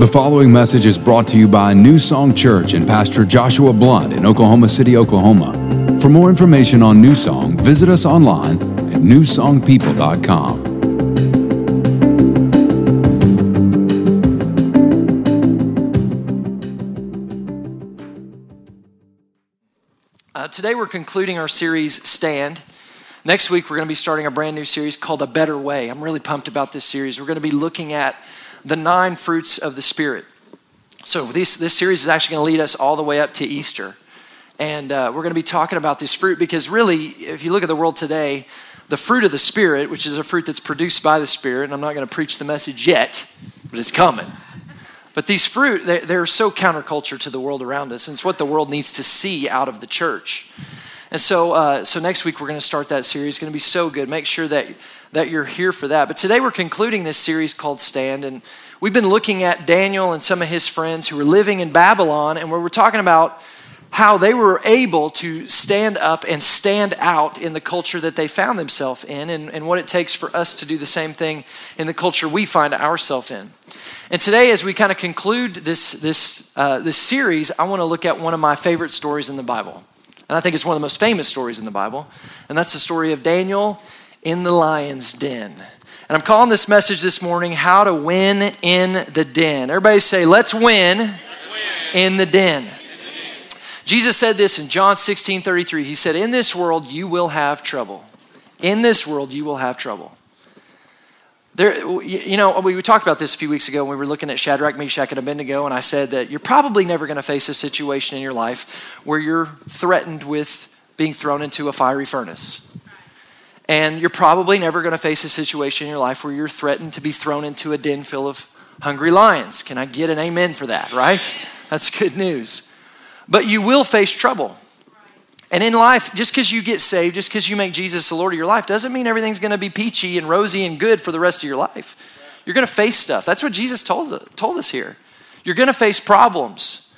The following message is brought to you by New Song Church and Pastor Joshua Blunt in Oklahoma City, Oklahoma. For more information on New Song, visit us online at newsongpeople.com. Uh, today we're concluding our series Stand. Next week we're going to be starting a brand new series called A Better Way. I'm really pumped about this series. We're going to be looking at the nine fruits of the Spirit. So this, this series is actually going to lead us all the way up to Easter. And uh, we're going to be talking about this fruit because really, if you look at the world today, the fruit of the Spirit, which is a fruit that's produced by the Spirit, and I'm not going to preach the message yet, but it's coming. But these fruit, they're so counterculture to the world around us, and it's what the world needs to see out of the church. And so, uh, so next week we're going to start that series. It's going to be so good. Make sure that that you're here for that. But today we're concluding this series called Stand, and we've been looking at Daniel and some of his friends who were living in Babylon, and where we're talking about how they were able to stand up and stand out in the culture that they found themselves in, and, and what it takes for us to do the same thing in the culture we find ourselves in. And today, as we kind of conclude this, this, uh, this series, I want to look at one of my favorite stories in the Bible. And I think it's one of the most famous stories in the Bible. And that's the story of Daniel in the lion's den. And I'm calling this message this morning, How to Win in the Den. Everybody say, Let's win, Let's win. in the den. Jesus said this in John 16 33. He said, In this world you will have trouble. In this world you will have trouble. There, you know, we talked about this a few weeks ago when we were looking at Shadrach, Meshach, and Abednego, and I said that you're probably never going to face a situation in your life where you're threatened with being thrown into a fiery furnace. And you're probably never going to face a situation in your life where you're threatened to be thrown into a den full of hungry lions. Can I get an amen for that, right? That's good news. But you will face trouble. And in life, just because you get saved, just because you make Jesus the Lord of your life, doesn't mean everything's going to be peachy and rosy and good for the rest of your life. You're going to face stuff. That's what Jesus told, told us here. You're going to face problems,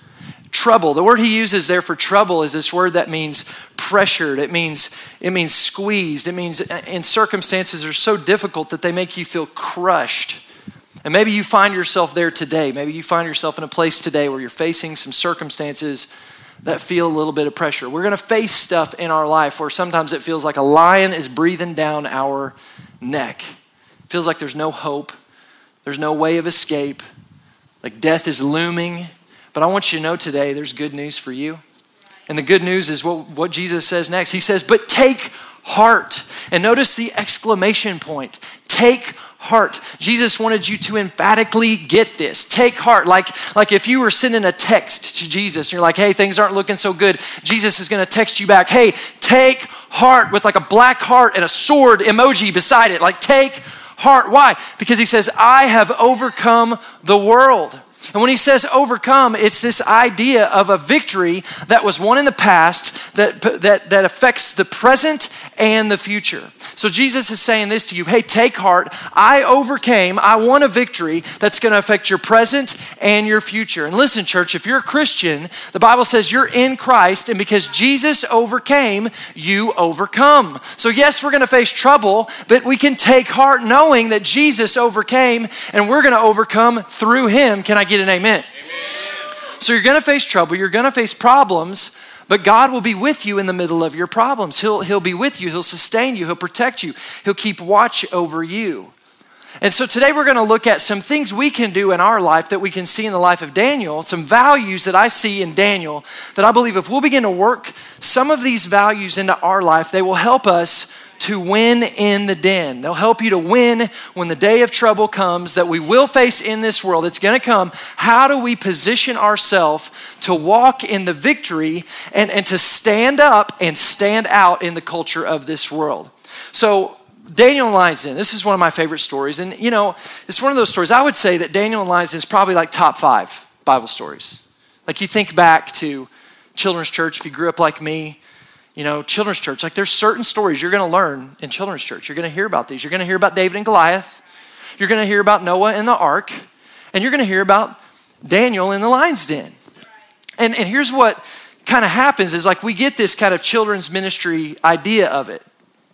trouble. The word he uses there for trouble is this word that means pressured. It means it means squeezed. It means uh, in circumstances are so difficult that they make you feel crushed. And maybe you find yourself there today. Maybe you find yourself in a place today where you're facing some circumstances that feel a little bit of pressure. We're going to face stuff in our life where sometimes it feels like a lion is breathing down our neck. It feels like there's no hope, there's no way of escape, like death is looming. But I want you to know today there's good news for you. And the good news is what, what Jesus says next. He says, But take heart. And notice the exclamation point take heart. Jesus wanted you to emphatically get this. Take heart. Like, like if you were sending a text to Jesus and you're like, hey, things aren't looking so good, Jesus is going to text you back, hey, take heart with like a black heart and a sword emoji beside it. Like, take heart. Why? Because he says, I have overcome the world. And when he says overcome, it's this idea of a victory that was won in the past that, that, that affects the present and the future. So Jesus is saying this to you hey, take heart. I overcame, I won a victory that's going to affect your present and your future. And listen, church, if you're a Christian, the Bible says you're in Christ, and because Jesus overcame, you overcome. So, yes, we're going to face trouble, but we can take heart knowing that Jesus overcame, and we're going to overcome through him. Can I get an amen? amen. So, you're going to face trouble, you're going to face problems. But God will be with you in the middle of your problems. He'll, he'll be with you. He'll sustain you. He'll protect you. He'll keep watch over you. And so today we're going to look at some things we can do in our life that we can see in the life of Daniel, some values that I see in Daniel that I believe if we'll begin to work some of these values into our life, they will help us to win in the den. They'll help you to win when the day of trouble comes that we will face in this world. It's going to come. How do we position ourselves to walk in the victory and, and to stand up and stand out in the culture of this world? So, Daniel and Den, this is one of my favorite stories. And, you know, it's one of those stories. I would say that Daniel and Den is probably like top five Bible stories. Like you think back to children's church, if you grew up like me, you know, children's church. Like there's certain stories you're going to learn in children's church. You're going to hear about these. You're going to hear about David and Goliath. You're going to hear about Noah and the ark. And you're going to hear about Daniel in the lion's den. And, and here's what kind of happens is like we get this kind of children's ministry idea of it.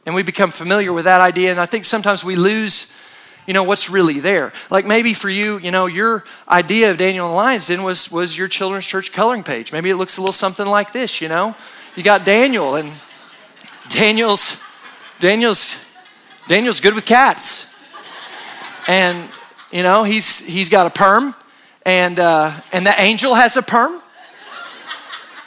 And we become familiar with that idea. And I think sometimes we lose you know, what's really there. Like maybe for you, you know, your idea of Daniel and the Lions Den was, was your children's church coloring page. Maybe it looks a little something like this, you know? You got Daniel, and Daniel's, Daniel's, Daniel's good with cats. And, you know, he's, he's got a perm, and, uh, and the angel has a perm.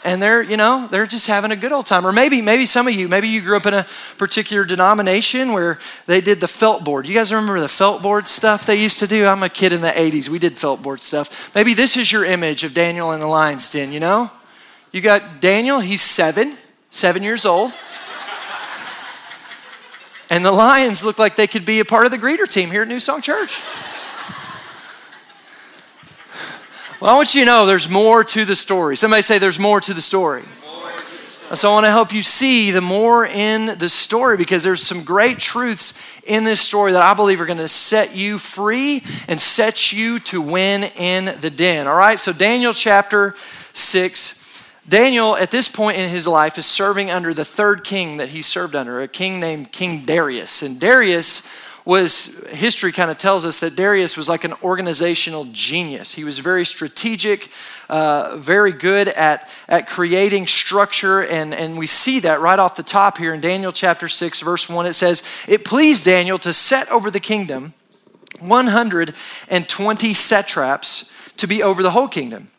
And they're you know they're just having a good old time. Or maybe maybe some of you maybe you grew up in a particular denomination where they did the felt board. You guys remember the felt board stuff they used to do? I'm a kid in the 80s we did felt board stuff. Maybe this is your image of daniel and the lion's den you know you got daniel he's seven seven years old and the lions look like they could be a part of the greeter team here at new song church Well, I want you to know there's more to the story. Somebody say there's more to the story. So I want to help you see the more in the story because there's some great truths in this story that I believe are going to set you free and set you to win in the den. All right? So Daniel chapter 6 Daniel, at this point in his life, is serving under the third king that he served under, a king named King Darius. And Darius was history kind of tells us that Darius was like an organizational genius. He was very strategic, uh, very good at, at creating structure, and, and we see that right off the top here in Daniel chapter 6, verse 1. It says, It pleased Daniel to set over the kingdom 120 satraps to be over the whole kingdom.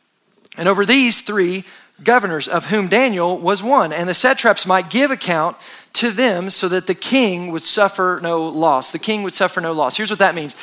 And over these three governors, of whom Daniel was one. And the satraps might give account to them so that the king would suffer no loss. The king would suffer no loss. Here's what that means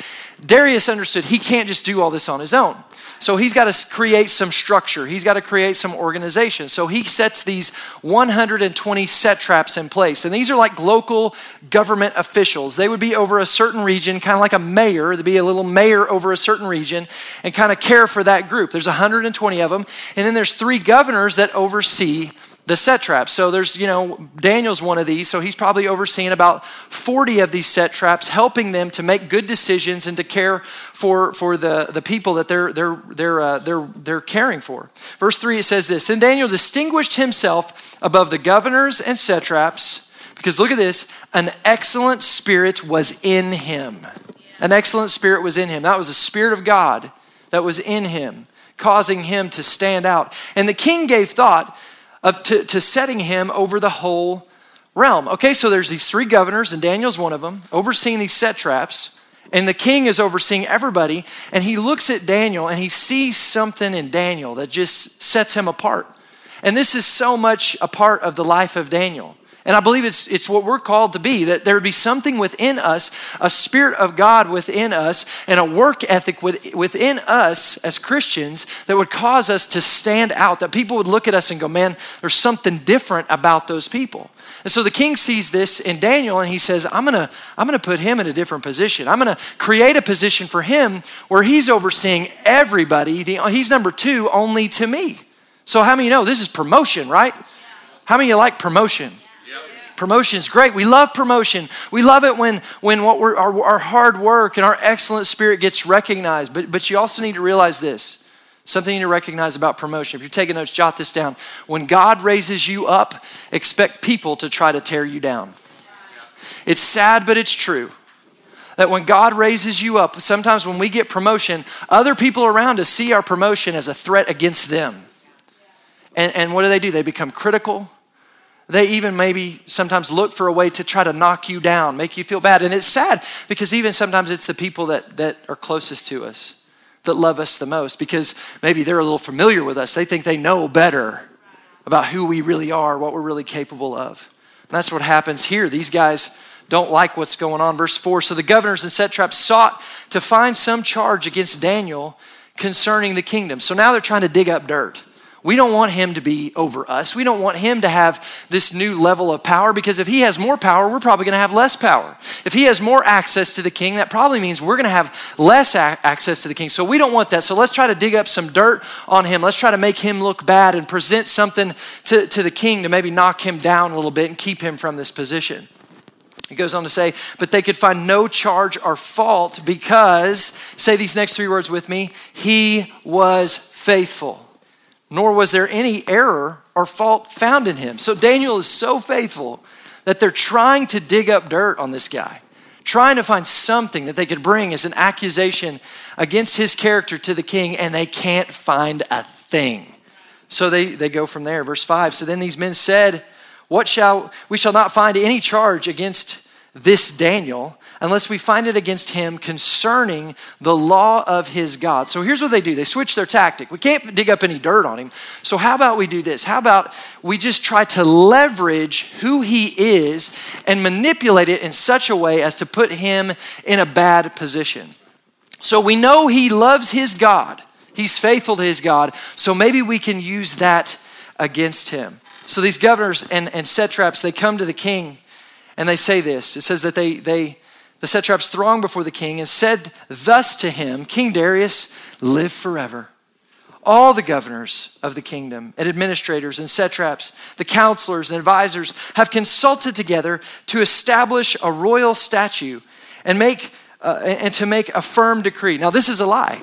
Darius understood he can't just do all this on his own. So he's got to create some structure. He's got to create some organization. So he sets these 120 satraps in place. And these are like local government officials. They would be over a certain region, kind of like a mayor. There'd be a little mayor over a certain region and kind of care for that group. There's 120 of them. And then there's three governors that oversee the satraps. So there's, you know, Daniel's one of these, so he's probably overseeing about 40 of these satraps, helping them to make good decisions and to care for, for the, the people that they're, they're, they're, uh, they're, they're caring for. Verse 3, it says this Then Daniel distinguished himself above the governors and satraps, because look at this, an excellent spirit was in him. An excellent spirit was in him. That was the spirit of God that was in him, causing him to stand out. And the king gave thought, of, to, to setting him over the whole realm. Okay, so there's these three governors, and Daniel's one of them, overseeing these satraps, and the king is overseeing everybody, and he looks at Daniel and he sees something in Daniel that just sets him apart. And this is so much a part of the life of Daniel. And I believe it's, it's what we're called to be that there would be something within us, a spirit of God within us, and a work ethic within us as Christians that would cause us to stand out, that people would look at us and go, man, there's something different about those people. And so the king sees this in Daniel and he says, I'm gonna, I'm gonna put him in a different position. I'm gonna create a position for him where he's overseeing everybody. He's number two only to me. So, how many know this is promotion, right? How many you like promotion? Promotion is great. We love promotion. We love it when, when what we're, our, our hard work and our excellent spirit gets recognized. But, but you also need to realize this something you need to recognize about promotion. If you're taking notes, jot this down. When God raises you up, expect people to try to tear you down. It's sad, but it's true that when God raises you up, sometimes when we get promotion, other people around us see our promotion as a threat against them. And, and what do they do? They become critical, they even maybe sometimes look for a way to try to knock you down, make you feel bad. And it's sad because even sometimes it's the people that, that are closest to us that love us the most because maybe they're a little familiar with us. They think they know better about who we really are, what we're really capable of. And that's what happens here. These guys don't like what's going on. Verse 4 So the governors and satraps sought to find some charge against Daniel concerning the kingdom. So now they're trying to dig up dirt. We don't want him to be over us. We don't want him to have this new level of power because if he has more power, we're probably going to have less power. If he has more access to the king, that probably means we're going to have less a- access to the king. So we don't want that. So let's try to dig up some dirt on him. Let's try to make him look bad and present something to, to the king to maybe knock him down a little bit and keep him from this position. He goes on to say, but they could find no charge or fault because, say these next three words with me, he was faithful nor was there any error or fault found in him. So Daniel is so faithful that they're trying to dig up dirt on this guy, trying to find something that they could bring as an accusation against his character to the king, and they can't find a thing. So they, they go from there. Verse 5 So then these men said, What shall we shall not find any charge against this Daniel unless we find it against him concerning the law of his God. So here's what they do they switch their tactic. We can't dig up any dirt on him. So, how about we do this? How about we just try to leverage who he is and manipulate it in such a way as to put him in a bad position? So, we know he loves his God, he's faithful to his God. So, maybe we can use that against him. So, these governors and, and satraps, they come to the king and they say this. It says that they, they, the satraps thronged before the king and said thus to him, King Darius, live forever. All the governors of the kingdom and administrators and satraps, the counselors and advisors have consulted together to establish a royal statue and make uh, and to make a firm decree. Now this is a lie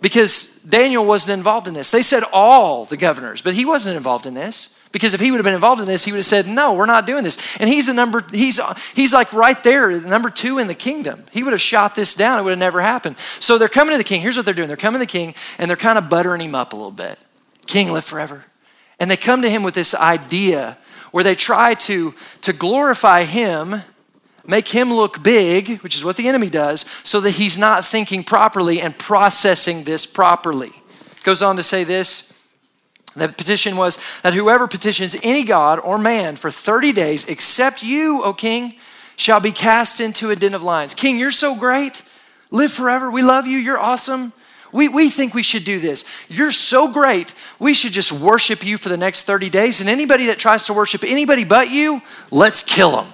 because Daniel wasn't involved in this. They said all the governors, but he wasn't involved in this. Because if he would have been involved in this, he would have said, No, we're not doing this. And he's the number, he's, he's like right there, number two in the kingdom. He would have shot this down, it would have never happened. So they're coming to the king. Here's what they're doing they're coming to the king, and they're kind of buttering him up a little bit. King, live forever. And they come to him with this idea where they try to, to glorify him, make him look big, which is what the enemy does, so that he's not thinking properly and processing this properly. Goes on to say this the petition was that whoever petitions any god or man for 30 days, except you, O king, shall be cast into a den of lions. King, you're so great. Live forever. We love you. You're awesome. We, we think we should do this. You're so great. We should just worship you for the next 30 days. And anybody that tries to worship anybody but you, let's kill them.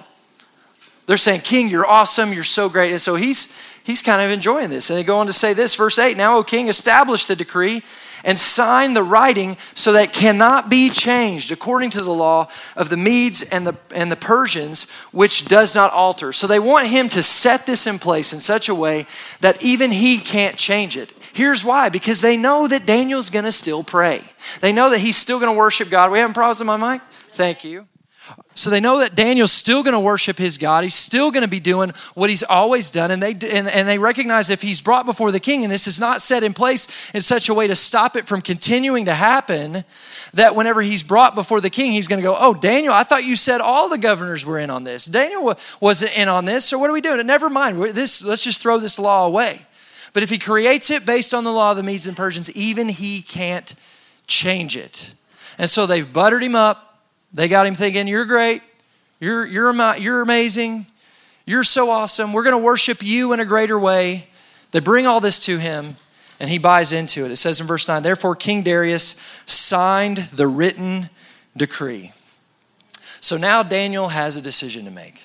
They're saying, King, you're awesome. You're so great. And so he's, he's kind of enjoying this. And they go on to say this, verse 8 Now, O king, establish the decree and sign the writing so that cannot be changed according to the law of the Medes and the, and the Persians, which does not alter. So they want him to set this in place in such a way that even he can't change it. Here's why because they know that Daniel's gonna still pray, they know that he's still gonna worship God. We having problems with my mic? Thank you. So they know that Daniel's still going to worship his God. He's still going to be doing what he's always done. And they, and, and they recognize if he's brought before the king and this is not set in place in such a way to stop it from continuing to happen, that whenever he's brought before the king, he's going to go, Oh, Daniel, I thought you said all the governors were in on this. Daniel wasn't in on this. So what are we doing? Never mind. This, let's just throw this law away. But if he creates it based on the law of the Medes and Persians, even he can't change it. And so they've buttered him up they got him thinking, You're great. You're, you're, you're amazing. You're so awesome. We're going to worship you in a greater way. They bring all this to him, and he buys into it. It says in verse 9 Therefore, King Darius signed the written decree. So now Daniel has a decision to make.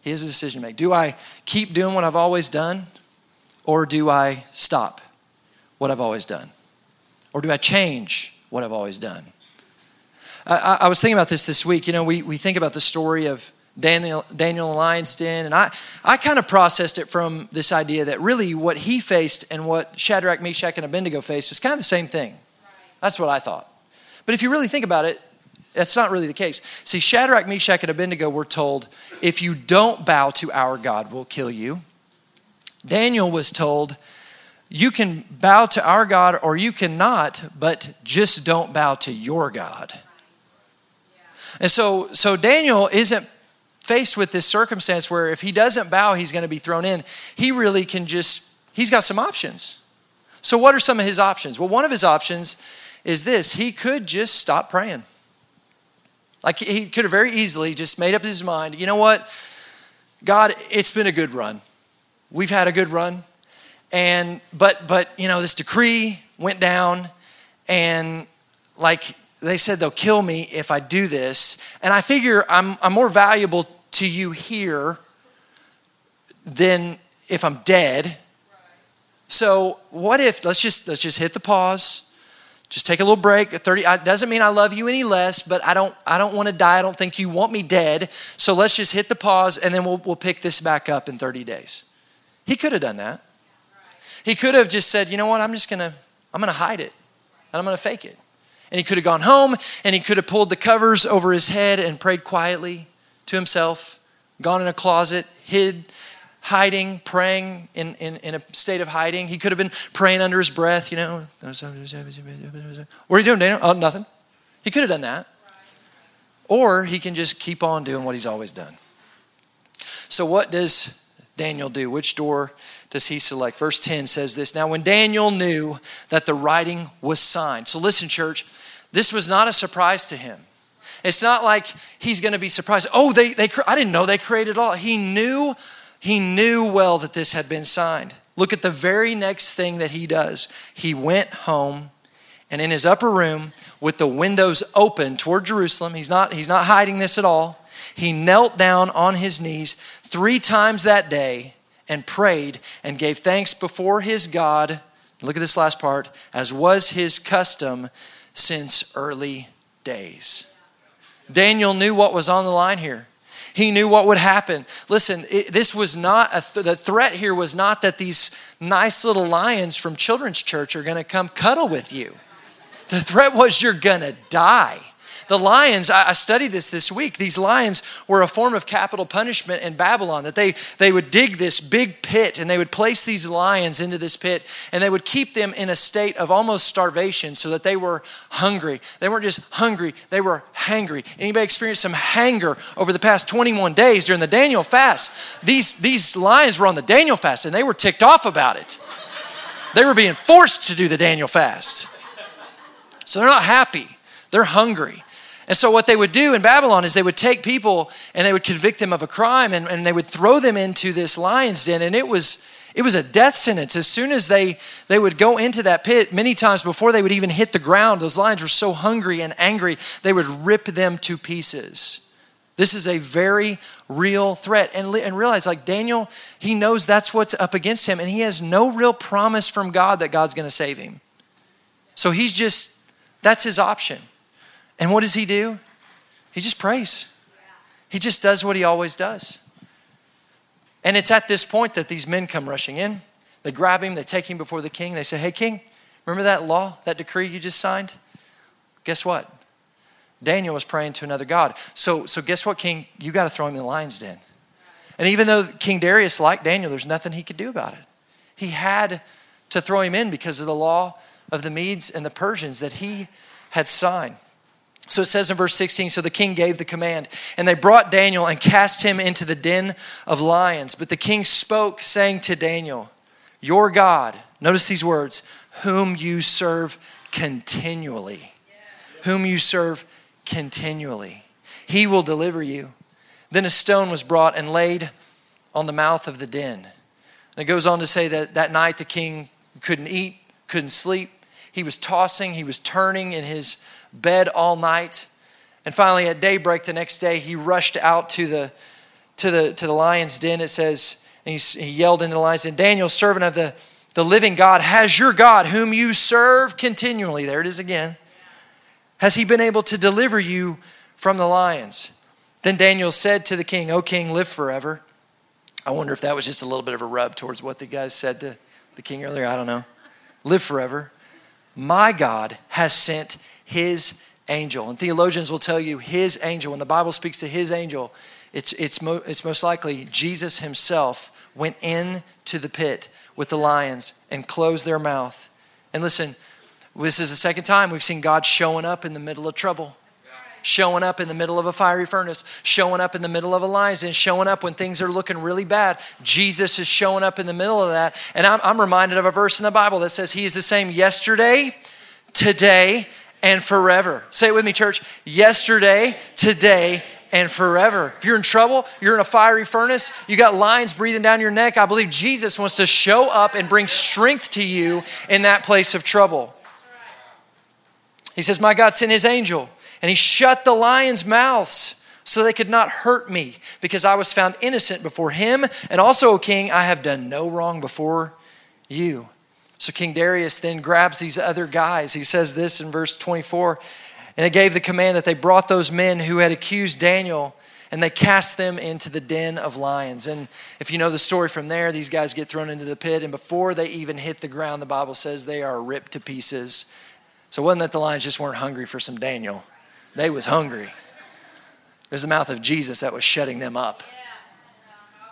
He has a decision to make. Do I keep doing what I've always done, or do I stop what I've always done? Or do I change what I've always done? I, I, was thinking about this this week. You know, we, we think about the story of Daniel, Daniel in Lion's Den, and I, I kind of processed it from this idea that really what he faced and what Shadrach, Meshach, and Abednego faced was kind of the same thing. That's what I thought. But if you really think about it, that's not really the case. See, Shadrach, Meshach, and Abednego were told, if you don't bow to our God, we'll kill you. Daniel was told, you can bow to our God or you cannot, but just don't bow to your God. And so, so Daniel isn't faced with this circumstance where if he doesn't bow, he's going to be thrown in. He really can just, he's got some options. So, what are some of his options? Well, one of his options is this he could just stop praying. Like he could have very easily just made up his mind, you know what? God, it's been a good run. We've had a good run. And but but you know, this decree went down and like they said they'll kill me if I do this. And I figure I'm, I'm more valuable to you here than if I'm dead. So what if let's just let's just hit the pause. Just take a little break. 30 it doesn't mean I love you any less, but I don't I don't want to die. I don't think you want me dead. So let's just hit the pause and then we'll we'll pick this back up in 30 days. He could have done that. He could have just said, "You know what? I'm just to I'm to hide it. And I'm to fake it." And he could have gone home and he could have pulled the covers over his head and prayed quietly to himself, gone in a closet, hid hiding, praying in, in, in, a state of hiding. He could have been praying under his breath, you know. What are you doing, Daniel? Oh, nothing. He could have done that. Or he can just keep on doing what he's always done. So, what does Daniel do? Which door does he select? Verse 10 says this Now, when Daniel knew that the writing was signed. So, listen, church, this was not a surprise to him. It's not like he's going to be surprised. Oh, they, they, I didn't know they created all. He knew he knew well that this had been signed. Look at the very next thing that he does. He went home and in his upper room with the windows open toward Jerusalem, he's not, he's not hiding this at all. He knelt down on his knees three times that day and prayed and gave thanks before his God. Look at this last part, as was his custom since early days. Daniel knew what was on the line here. He knew what would happen. Listen, it, this was not, th- the threat here was not that these nice little lions from children's church are going to come cuddle with you. The threat was you're going to die. The lions, I studied this this week. These lions were a form of capital punishment in Babylon, that they, they would dig this big pit and they would place these lions into this pit and they would keep them in a state of almost starvation so that they were hungry. They weren't just hungry, they were hangry. Anybody experienced some hanger over the past 21 days during the Daniel fast? These, these lions were on the Daniel fast and they were ticked off about it. They were being forced to do the Daniel fast. So they're not happy, they're hungry. And so, what they would do in Babylon is they would take people and they would convict them of a crime and, and they would throw them into this lion's den. And it was, it was a death sentence. As soon as they, they would go into that pit, many times before they would even hit the ground, those lions were so hungry and angry, they would rip them to pieces. This is a very real threat. And, and realize, like Daniel, he knows that's what's up against him, and he has no real promise from God that God's going to save him. So he's just, that's his option. And what does he do? He just prays. He just does what he always does. And it's at this point that these men come rushing in. They grab him, they take him before the king. They say, Hey, king, remember that law, that decree you just signed? Guess what? Daniel was praying to another God. So, so guess what, king? You got to throw him in the lion's den. And even though King Darius liked Daniel, there's nothing he could do about it. He had to throw him in because of the law of the Medes and the Persians that he had signed. So it says in verse 16 So the king gave the command, and they brought Daniel and cast him into the den of lions. But the king spoke, saying to Daniel, Your God, notice these words, whom you serve continually. Whom you serve continually. He will deliver you. Then a stone was brought and laid on the mouth of the den. And it goes on to say that that night the king couldn't eat, couldn't sleep. He was tossing, he was turning in his bed all night. And finally, at daybreak the next day, he rushed out to the, to the, to the lion's den. It says, and he, he yelled into the lion's den, Daniel, servant of the, the living God, has your God, whom you serve continually, there it is again, has he been able to deliver you from the lions? Then Daniel said to the king, O king, live forever. I wonder if that was just a little bit of a rub towards what the guy said to the king earlier. I don't know. Live forever. My God has sent his angel. And theologians will tell you his angel. When the Bible speaks to his angel, it's, it's, mo- it's most likely Jesus himself went into the pit with the lions and closed their mouth. And listen, this is the second time we've seen God showing up in the middle of trouble. Showing up in the middle of a fiery furnace, showing up in the middle of a lion's den, showing up when things are looking really bad. Jesus is showing up in the middle of that. And I'm, I'm reminded of a verse in the Bible that says, He is the same yesterday, today, and forever. Say it with me, church. Yesterday, today, and forever. If you're in trouble, you're in a fiery furnace, you got lions breathing down your neck, I believe Jesus wants to show up and bring strength to you in that place of trouble. He says, My God sent his angel, and he shut the lions' mouths so they could not hurt me, because I was found innocent before him. And also, O king, I have done no wrong before you. So King Darius then grabs these other guys. He says this in verse 24 and they gave the command that they brought those men who had accused Daniel and they cast them into the den of lions. And if you know the story from there, these guys get thrown into the pit, and before they even hit the ground, the Bible says they are ripped to pieces. So it wasn't that the lions just weren't hungry for some Daniel, they was hungry. It was the mouth of Jesus that was shutting them up.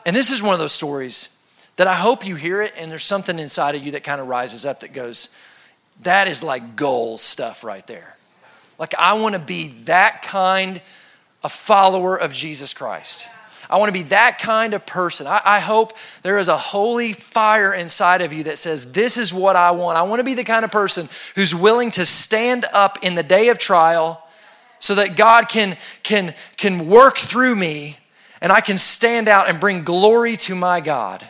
And this is one of those stories that I hope you hear it and there's something inside of you that kind of rises up that goes, that is like goal stuff right there. Like, I want to be that kind of follower of Jesus Christ. I want to be that kind of person. I, I, hope there is a holy fire inside of you that says, This is what I want. I want to be the kind of person who's willing to stand up in the day of trial so that God can, can, can work through me and I can stand out and bring glory to my God.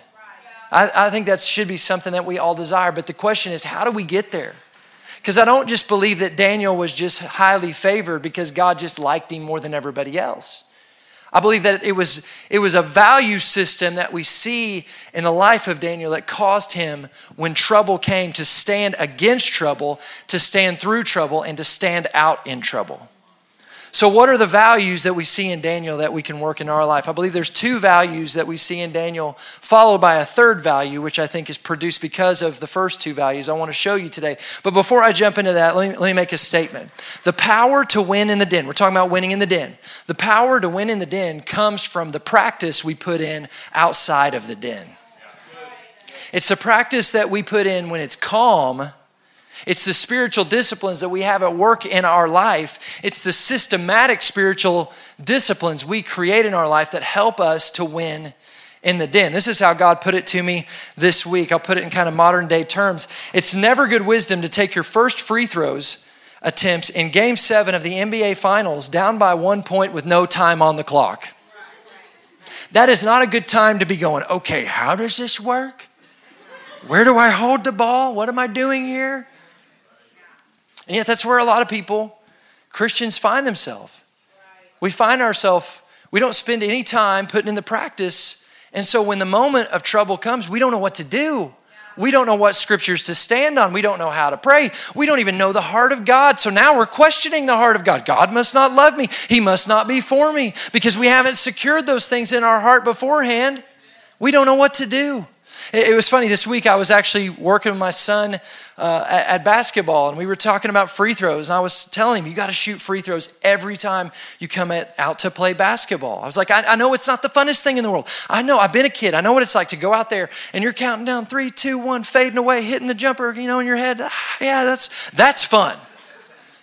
I, I think that should be something that we all desire. But the question is, how do we get there? Because I don't just believe that Daniel was just highly favored because God just liked him more than everybody else. I believe that it was, it was a value system that we see in the life of Daniel that caused him, when trouble came, to stand against trouble, to stand through trouble, and to stand out in trouble. So, what are the values that we see in Daniel that we can work in our life? I believe there's two values that we see in Daniel, followed by a third value, which I think is produced because of the first two values I want to show you today. But before I jump into that, let me, let me make a statement. The power to win in the den, we're talking about winning in the den. The power to win in the den comes from the practice we put in outside of the den. It's the practice that we put in when it's calm it's the spiritual disciplines that we have at work in our life. It's the systematic spiritual disciplines we create in our life that help us to win in the den. This is how God put it to me this week. I'll put it in kind of modern day terms. It's never good wisdom to take your first free throws attempts in game seven of the NBA Finals down by one point with no time on the clock. That is not a good time to be going, okay, how does this work? Where do I hold the ball? What am I doing here? And yet, that's where a lot of people, Christians, find themselves. We find ourselves, we don't spend any time putting in the practice. And so, when the moment of trouble comes, we don't know what to do. We don't know what scriptures to stand on. We don't know how to pray. We don't even know the heart of God. So now we're questioning the heart of God. God must not love me. He must not be for me because we haven't secured those things in our heart beforehand. We don't know what to do. It, was funny this week. I was actually working with my son uh, at, at, basketball, and we were talking about free throws. And I was telling him, you got to shoot free throws every time you come at, out to play basketball. I was like, I, I know it's not the funnest thing in the world. I know. I've been a kid. I know what it's like to go out there and you're counting down three, two, one, fading away, hitting the jumper, you know, in your head. Ah, yeah, that's that's fun.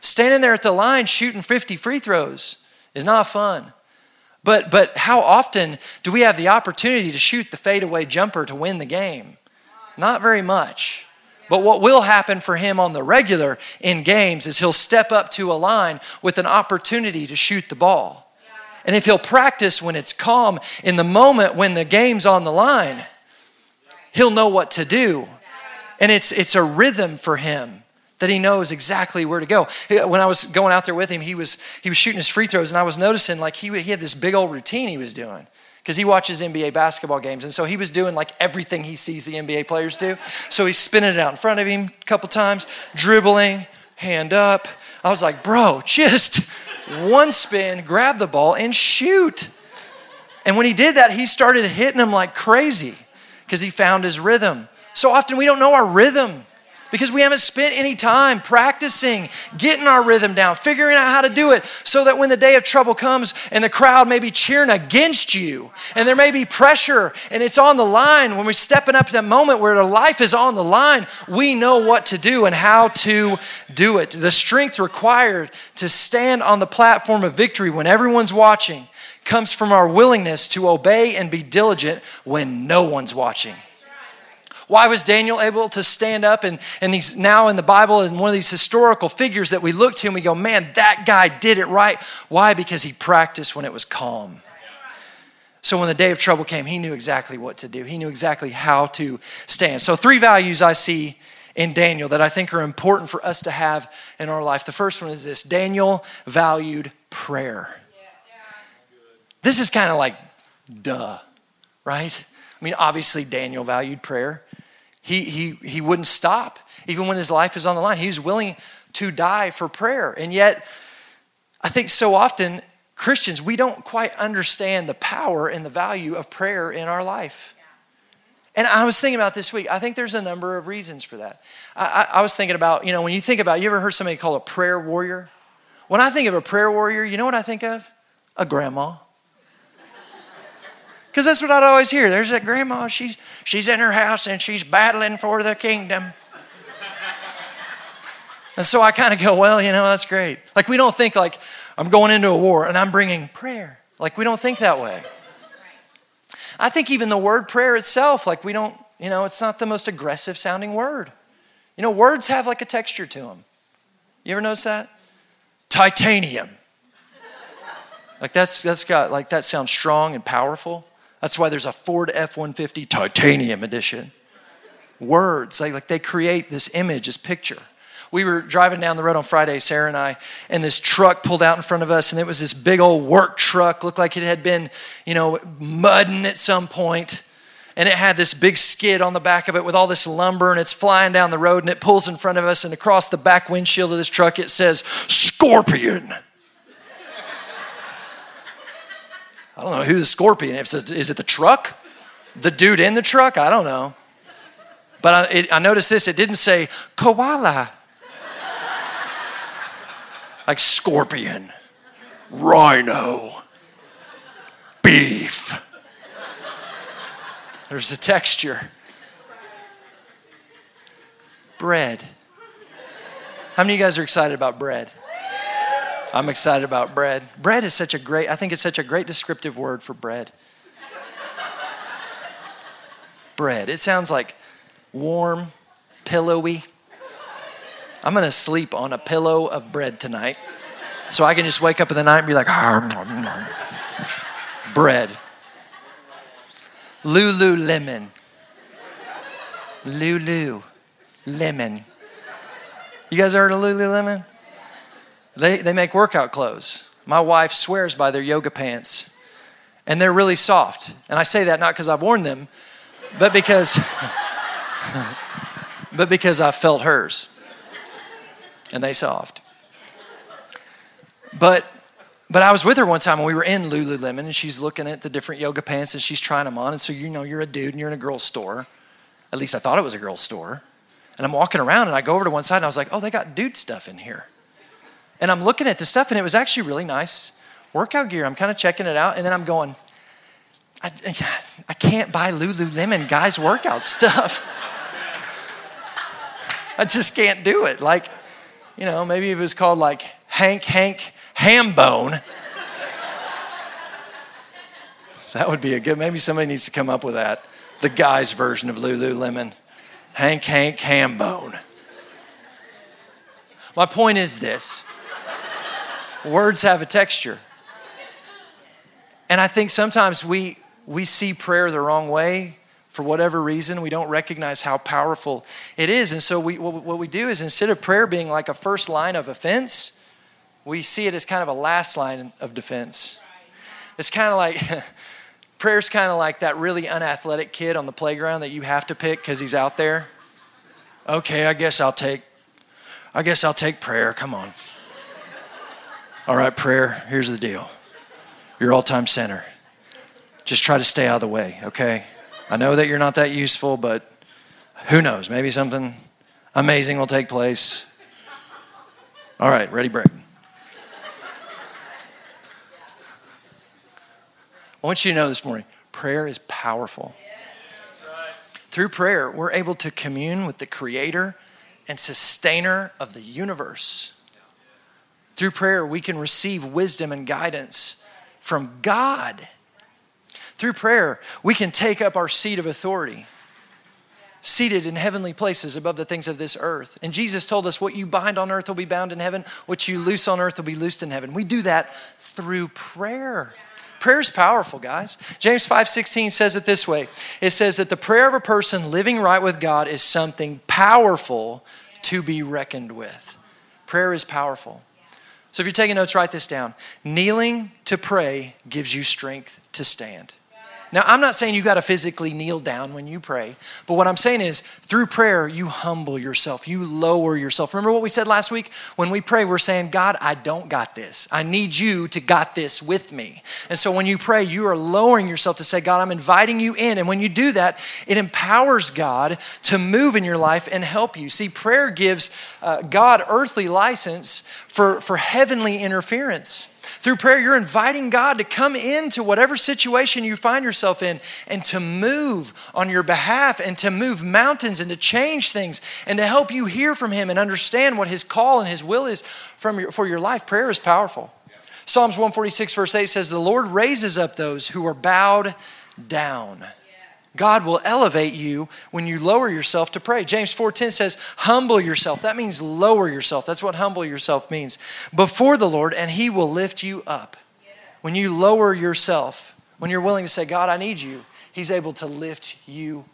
Standing there at the line shooting 50 free throws is not fun. But, but how often do we have the opportunity to shoot the fadeaway jumper to win the game? Not very much. But what will happen for him on the regular in games is he'll step up to a line with an opportunity to shoot the ball. And if he'll practice when it's calm, in the moment when the game's on the line, he'll know what to do. And it's, it's a rhythm for him that he knows exactly where to go. When I was going out there with him, he was he was shooting his free throws, and I was noticing like he he had this big old routine he was doing because he watches NBA basketball games, and so he was doing like everything he sees the NBA players do. So he's spinning it out in front of him a couple times, dribbling, hand up. I was like, bro, just one spin, grab the ball, and shoot. And when he did that, he started hitting them like crazy because he found his rhythm. So often we don't know our rhythm because we haven't spent any time practicing, getting our rhythm down, figuring out how to do it so that when the day of trouble comes and the crowd may be cheering against you and there may be pressure and it's on the line, when we're stepping up to that moment where our life is on the line, we know what to do and how to do it. The strength required to stand on the platform of victory when everyone's watching comes from our willingness to obey and be diligent when no one's watching. Why was Daniel able to stand up and, and he's now in the Bible and one of these historical figures that we look to and we go, man, that guy did it right. Why? Because he practiced when it was calm. So when the day of trouble came, he knew exactly what to do. He knew exactly how to stand. So, three values I see in Daniel that I think are important for us to have in our life. The first one is this Daniel valued prayer. This is kind of like, duh, right? I mean, obviously, Daniel valued prayer. He, he, he wouldn't stop, even when his life is on the line. He was willing to die for prayer. And yet, I think so often, Christians, we don't quite understand the power and the value of prayer in our life. And I was thinking about this week, I think there's a number of reasons for that. I, I, I was thinking about, you know, when you think about, you ever heard somebody called a prayer warrior? When I think of a prayer warrior, you know what I think of? A grandma Because that's what I'd always hear. There's that grandma, she's, she's in her house and she's battling for the kingdom. and so I kind of go, well, you know, that's great. Like, we don't think like, I'm going into a war and I'm bringing prayer. Like, we don't think that way. I think even the word prayer itself, like, we don't, you know, it's not the most aggressive sounding word. You know, words have like a texture to them. You ever notice that? Titanium. Like that's that's got like that sounds strong and powerful. That's why there's a Ford F-150 titanium edition. Words, like, like they create this image, this picture. We were driving down the road on Friday, Sarah and I, and this truck pulled out in front of us, and it was this big old work truck, looked like it had been, you know, mudding at some point and it had this big skid on the back of it with all this lumber and it's flying down the road and it pulls in front of us and across the back windshield of this truck it says scorpion i don't know who the scorpion is is it the truck the dude in the truck i don't know but i, it, I noticed this it didn't say koala like scorpion rhino beef there's a texture. Bread. How many of you guys are excited about bread? I'm excited about bread. Bread is such a great, I think it's such a great descriptive word for bread. bread. It sounds like warm, pillowy. I'm going to sleep on a pillow of bread tonight. So I can just wake up in the night and be like, bread. Lululemon. Lulu. Lemon. You guys heard of Lululemon? They, they make workout clothes. My wife swears by their yoga pants, and they're really soft. And I say that not because I've worn them, but because, but because I felt hers, and they soft. But but I was with her one time and we were in Lululemon and she's looking at the different yoga pants and she's trying them on. And so, you know, you're a dude and you're in a girl's store. At least I thought it was a girl's store. And I'm walking around and I go over to one side and I was like, oh, they got dude stuff in here. And I'm looking at the stuff and it was actually really nice workout gear. I'm kind of checking it out and then I'm going, I, I can't buy Lululemon guys' workout stuff. I just can't do it. Like, you know, maybe if it was called like Hank Hank ham bone. that would be a good, maybe somebody needs to come up with that. The guy's version of Lululemon. Hank Hank ham bone. My point is this words have a texture. And I think sometimes we, we see prayer the wrong way for whatever reason. We don't recognize how powerful it is. And so we, what we do is instead of prayer being like a first line of offense, we see it as kind of a last line of defense. It's kind of like prayer's kind of like that really unathletic kid on the playground that you have to pick because he's out there. Okay, I guess I'll take I guess I'll take prayer. Come on. All right, prayer, here's the deal. You're all-time center. Just try to stay out of the way, okay? I know that you're not that useful, but who knows? Maybe something amazing will take place. All right, ready, break. I want you to know this morning prayer is powerful. Through prayer, we're able to commune with the creator and sustainer of the universe. Through prayer, we can receive wisdom and guidance from God. Through prayer, we can take up our seat of authority, seated in heavenly places above the things of this earth. And Jesus told us, What you bind on earth will be bound in heaven, what you loose on earth will be loosed in heaven. We do that through prayer. Prayer is powerful, guys. James 5:16 says it this way. It says that the prayer of a person living right with God is something powerful to be reckoned with. Prayer is powerful. So if you're taking notes, write this down. Kneeling to pray gives you strength to stand. Now, I'm not saying you got to physically kneel down when you pray, but what I'm saying is through prayer, you humble yourself, you lower yourself. Remember what we said last week? When we pray, we're saying, God, I don't got this. I need you to got this with me. And so when you pray, you are lowering yourself to say, God, I'm inviting you in. And when you do that, it empowers God to move in your life and help you. See, prayer gives uh, God earthly license for, for heavenly interference. Through prayer, you're inviting God to come into whatever situation you find yourself in and to move on your behalf and to move mountains and to change things and to help you hear from Him and understand what His call and His will is from your, for your life. Prayer is powerful. Psalms 146, verse 8 says, The Lord raises up those who are bowed down. God will elevate you when you lower yourself to pray. James 4:10 says, "Humble yourself." That means lower yourself. That's what humble yourself means. Before the Lord and he will lift you up. When you lower yourself, when you're willing to say, "God, I need you," he's able to lift you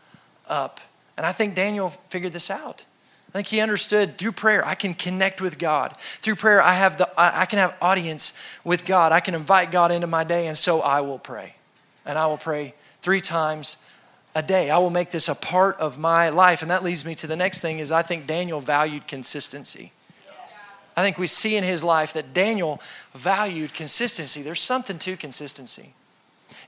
up. And I think Daniel figured this out. I think he understood through prayer I can connect with God. Through prayer I have the I can have audience with God. I can invite God into my day and so I will pray. And I will pray 3 times a day. I will make this a part of my life. And that leads me to the next thing is I think Daniel valued consistency. I think we see in his life that Daniel valued consistency. There's something to consistency.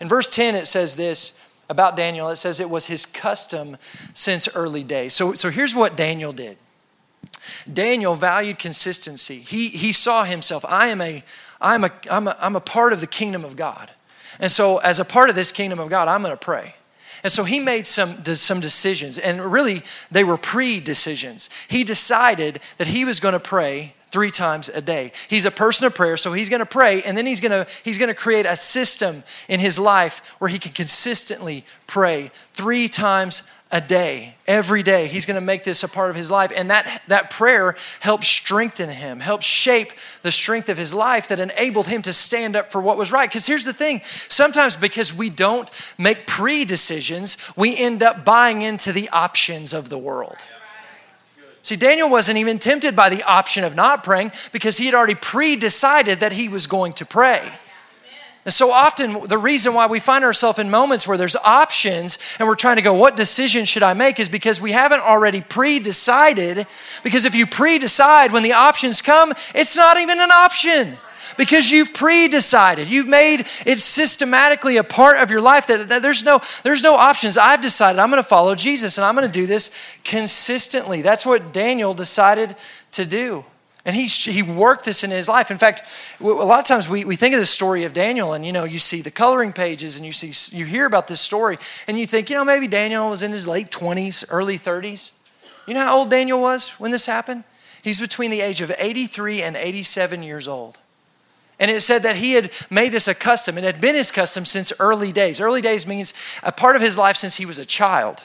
In verse 10, it says this about Daniel it says it was his custom since early days. So, so here's what Daniel did Daniel valued consistency. He, he saw himself, I am a, I'm, a, I'm, a, I'm a part of the kingdom of God. And so, as a part of this kingdom of God, I'm going to pray. And so he made some, some decisions, and really they were pre decisions. He decided that he was going to pray three times a day. He's a person of prayer, so he's going to pray, and then he's going to he's going to create a system in his life where he can consistently pray three times a day, every day. He's going to make this a part of his life. And that, that prayer helped strengthen him, helped shape the strength of his life that enabled him to stand up for what was right. Because here's the thing sometimes because we don't make pre decisions, we end up buying into the options of the world. See, Daniel wasn't even tempted by the option of not praying because he had already pre decided that he was going to pray. And so often, the reason why we find ourselves in moments where there's options and we're trying to go, what decision should I make, is because we haven't already pre decided. Because if you pre decide when the options come, it's not even an option. Because you've pre decided. You've made it systematically a part of your life that, that there's, no, there's no options. I've decided I'm going to follow Jesus and I'm going to do this consistently. That's what Daniel decided to do. And he, he worked this in his life. In fact, a lot of times we, we think of the story of Daniel and, you know, you see the coloring pages and you see, you hear about this story and you think, you know, maybe Daniel was in his late 20s, early 30s. You know how old Daniel was when this happened? He's between the age of 83 and 87 years old. And it said that he had made this a custom. It had been his custom since early days. Early days means a part of his life since he was a child.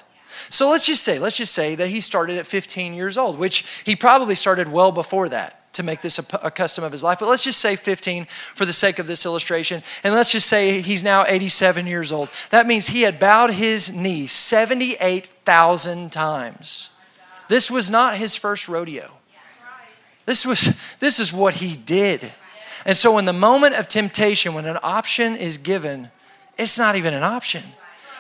So let's just say, let's just say that he started at 15 years old, which he probably started well before that to make this a, a, custom of his life. But let's just say 15 for the sake of this illustration. And let's just say he's now 87 years old. That means he had bowed his knee 78,000 times. This was not his first rodeo. This was this is what he did. And so in the moment of temptation when an option is given, it's not even an option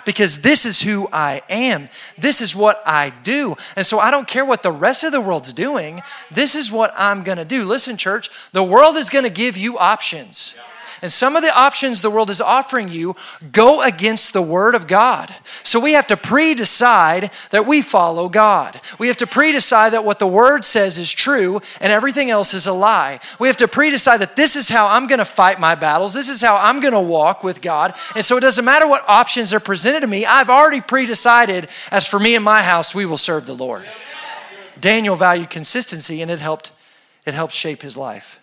because this is who I am. This is what I do. And so I don't care what the rest of the world's doing. This is what I'm going to do. Listen, church, the world is going to give you options. And some of the options the world is offering you go against the Word of God. So we have to pre decide that we follow God. We have to pre decide that what the Word says is true and everything else is a lie. We have to pre decide that this is how I'm going to fight my battles. This is how I'm going to walk with God. And so it doesn't matter what options are presented to me, I've already pre decided, as for me and my house, we will serve the Lord. Daniel valued consistency and it helped, it helped shape his life.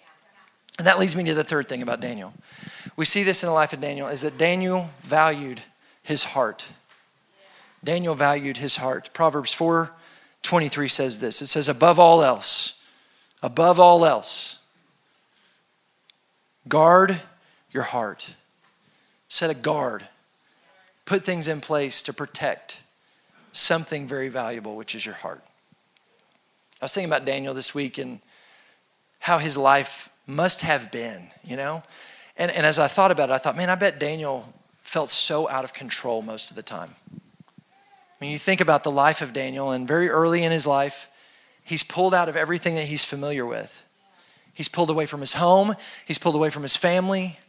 And that leads me to the third thing about Daniel. We see this in the life of Daniel is that Daniel valued his heart. Daniel valued his heart. Proverbs 4 23 says this it says, above all else, above all else, guard your heart. Set a guard. Put things in place to protect something very valuable, which is your heart. I was thinking about Daniel this week and how his life must have been, you know? And, and as I thought about it, I thought, man, I bet Daniel felt so out of control most of the time. I mean, you think about the life of Daniel, and very early in his life, he's pulled out of everything that he's familiar with. He's pulled away from his home, he's pulled away from his family,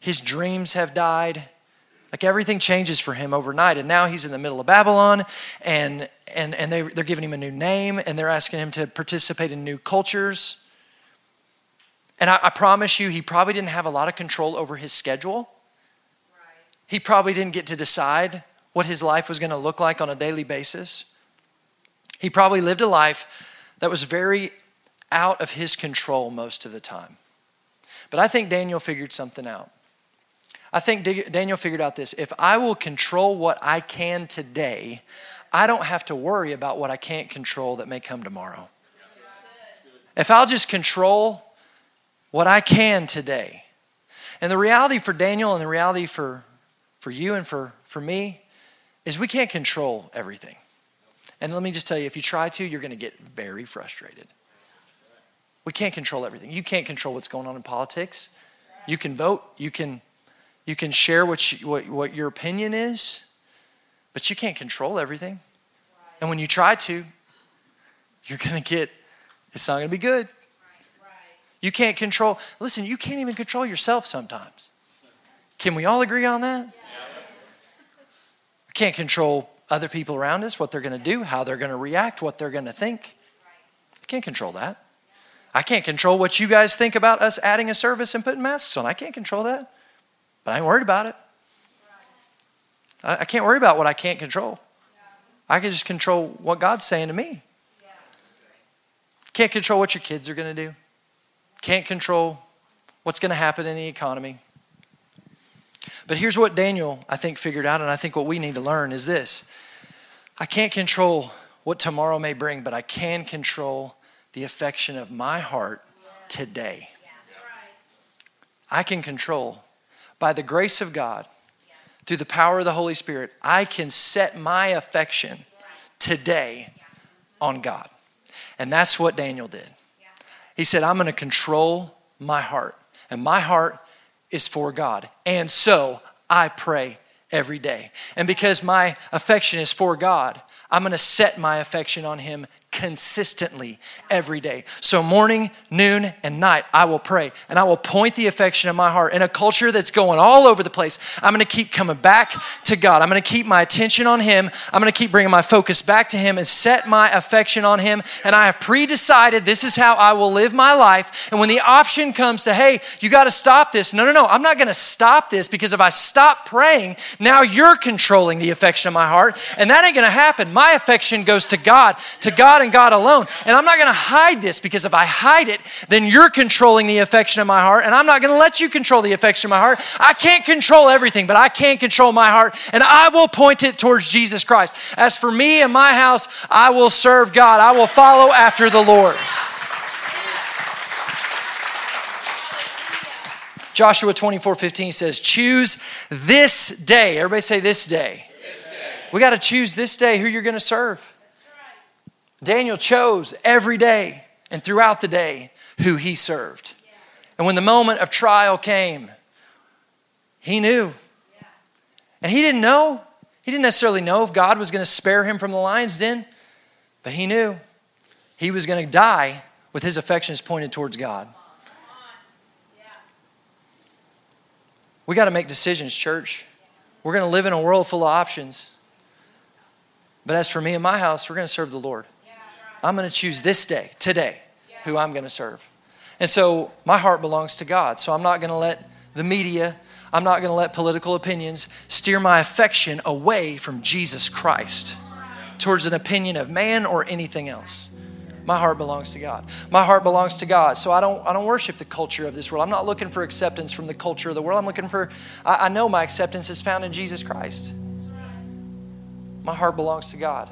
his dreams have died. Like everything changes for him overnight. And now he's in the middle of Babylon, and, and, and they, they're giving him a new name, and they're asking him to participate in new cultures. And I, I promise you, he probably didn't have a lot of control over his schedule. He probably didn't get to decide what his life was going to look like on a daily basis. He probably lived a life that was very out of his control most of the time. But I think Daniel figured something out. I think Daniel figured out this if I will control what I can today, I don't have to worry about what I can't control that may come tomorrow. If I'll just control what I can today. And the reality for Daniel and the reality for, for you and for, for me is we can't control everything. And let me just tell you, if you try to, you're going to get very frustrated. We can't control everything. You can't control what's going on in politics. You can vote, you can, you can share what, you, what, what your opinion is, but you can't control everything. And when you try to, you're going to get, it's not going to be good. You can't control, listen, you can't even control yourself sometimes. Can we all agree on that? We can't control other people around us, what they're going to do, how they're going to react, what they're going to think. I can't control that. I can't control what you guys think about us adding a service and putting masks on. I can't control that. But I ain't worried about it. I can't worry about what I can't control. I can just control what God's saying to me. Can't control what your kids are going to do. Can't control what's going to happen in the economy. But here's what Daniel, I think, figured out, and I think what we need to learn is this I can't control what tomorrow may bring, but I can control the affection of my heart today. I can control, by the grace of God, through the power of the Holy Spirit, I can set my affection today on God. And that's what Daniel did. He said, I'm going to control my heart, and my heart is for God. And so I pray every day. And because my affection is for God, I'm going to set my affection on Him consistently every day. So, morning, noon, and night, I will pray and I will point the affection of my heart. In a culture that's going all over the place, I'm going to keep coming back to God. I'm going to keep my attention on Him. I'm going to keep bringing my focus back to Him and set my affection on Him. And I have pre decided this is how I will live my life. And when the option comes to, hey, you got to stop this, no, no, no, I'm not going to stop this because if I stop praying, now you're controlling the affection of my heart. And that ain't going to happen. My affection goes to God, to God and God alone. And I'm not going to hide this because if I hide it, then you're controlling the affection of my heart, and I'm not going to let you control the affection of my heart. I can't control everything, but I can control my heart, and I will point it towards Jesus Christ. As for me and my house, I will serve God, I will follow after the Lord. Joshua 24 15 says, Choose this day. Everybody say this day. This day. We got to choose this day who you're going to serve. Daniel chose every day and throughout the day who he served. And when the moment of trial came, he knew. And he didn't know. He didn't necessarily know if God was going to spare him from the lion's den, but he knew he was going to die with his affections pointed towards God. We got to make decisions, church. We're going to live in a world full of options. But as for me and my house, we're going to serve the Lord. I'm going to choose this day, today, who I'm going to serve. And so my heart belongs to God. So I'm not going to let the media, I'm not going to let political opinions steer my affection away from Jesus Christ towards an opinion of man or anything else. My heart belongs to God. My heart belongs to God. So I don't, I don't worship the culture of this world. I'm not looking for acceptance from the culture of the world. I'm looking for, I, I know my acceptance is found in Jesus Christ. My heart belongs to God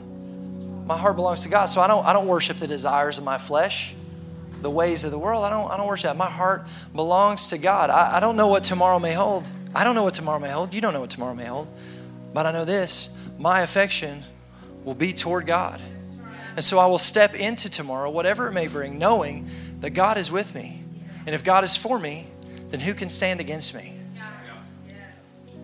my heart belongs to God. So I don't, I don't worship the desires of my flesh, the ways of the world. I don't, I don't worship that. My heart belongs to God. I, I don't know what tomorrow may hold. I don't know what tomorrow may hold. You don't know what tomorrow may hold. But I know this my affection will be toward God. And so I will step into tomorrow, whatever it may bring, knowing that God is with me. And if God is for me, then who can stand against me?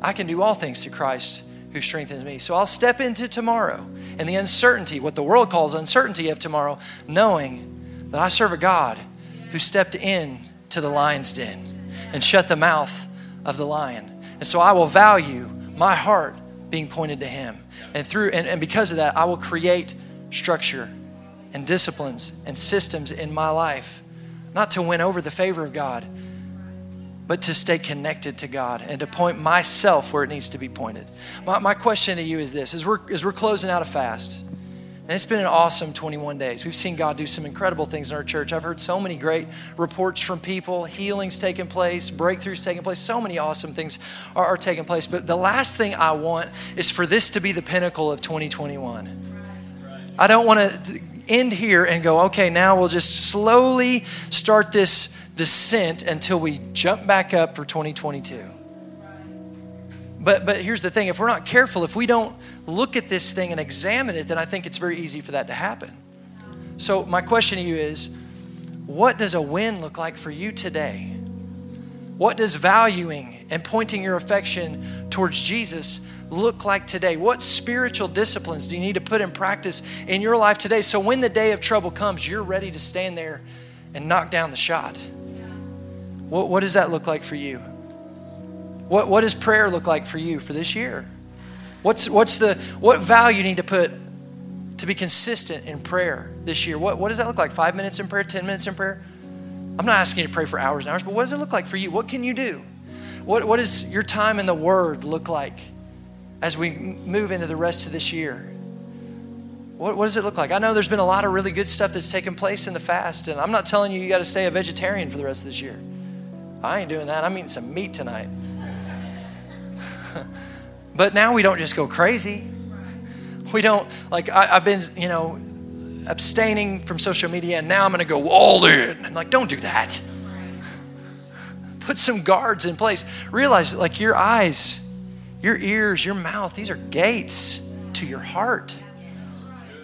I can do all things through Christ who strengthens me. So I'll step into tomorrow and the uncertainty, what the world calls uncertainty of tomorrow, knowing that I serve a God who stepped in to the lion's den and shut the mouth of the lion. And so I will value my heart being pointed to him. And through and, and because of that, I will create structure and disciplines and systems in my life not to win over the favor of God, but to stay connected to God and to point myself where it needs to be pointed. My, my question to you is this as we're, as we're closing out a fast, and it's been an awesome 21 days. We've seen God do some incredible things in our church. I've heard so many great reports from people, healings taking place, breakthroughs taking place. So many awesome things are, are taking place. But the last thing I want is for this to be the pinnacle of 2021. I don't want to end here and go, okay, now we'll just slowly start this descent until we jump back up for 2022. But, but here's the thing if we're not careful, if we don't look at this thing and examine it, then I think it's very easy for that to happen. So, my question to you is what does a win look like for you today? What does valuing and pointing your affection towards Jesus look like today? What spiritual disciplines do you need to put in practice in your life today so when the day of trouble comes, you're ready to stand there and knock down the shot? What, what does that look like for you? What, what does prayer look like for you for this year? What's, what's the, what value you need to put to be consistent in prayer this year? What, what does that look like? Five minutes in prayer, 10 minutes in prayer? I'm not asking you to pray for hours and hours, but what does it look like for you? What can you do? What, what does your time in the Word look like as we move into the rest of this year? What, what does it look like? I know there's been a lot of really good stuff that's taken place in the fast, and I'm not telling you you got to stay a vegetarian for the rest of this year. I ain't doing that. I'm eating some meat tonight. but now we don't just go crazy. We don't, like, I, have been, you know, abstaining from social media and now I'm going to go all in. And like, don't do that. Put some guards in place. Realize, like, your eyes, your ears, your mouth, these are gates to your heart.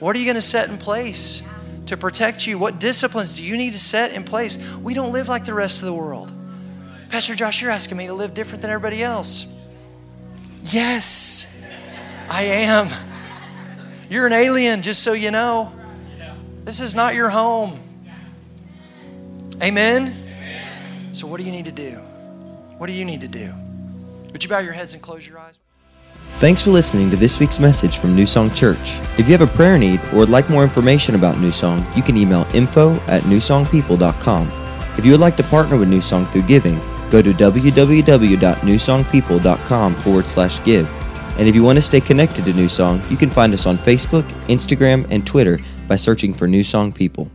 What are you going to set in place to protect you? What disciplines do you need to set in place? We don't live like the rest of the world. Pastor Josh, you're asking me to live different than everybody else. Yes, I am. You're an alien, just so you know. This is not your home. Amen? So, what do you need to do? What do you need to do? Would you bow your heads and close your eyes? Thanks for listening to this week's message from New Song Church. If you have a prayer need or would like more information about New Song, you can email info at newsongpeople.com. If you would like to partner with New Song through giving, go to www.newsongpeople.com forward slash give. And if you want to stay connected to New Song, you can find us on Facebook, Instagram, and Twitter by searching for New Song People.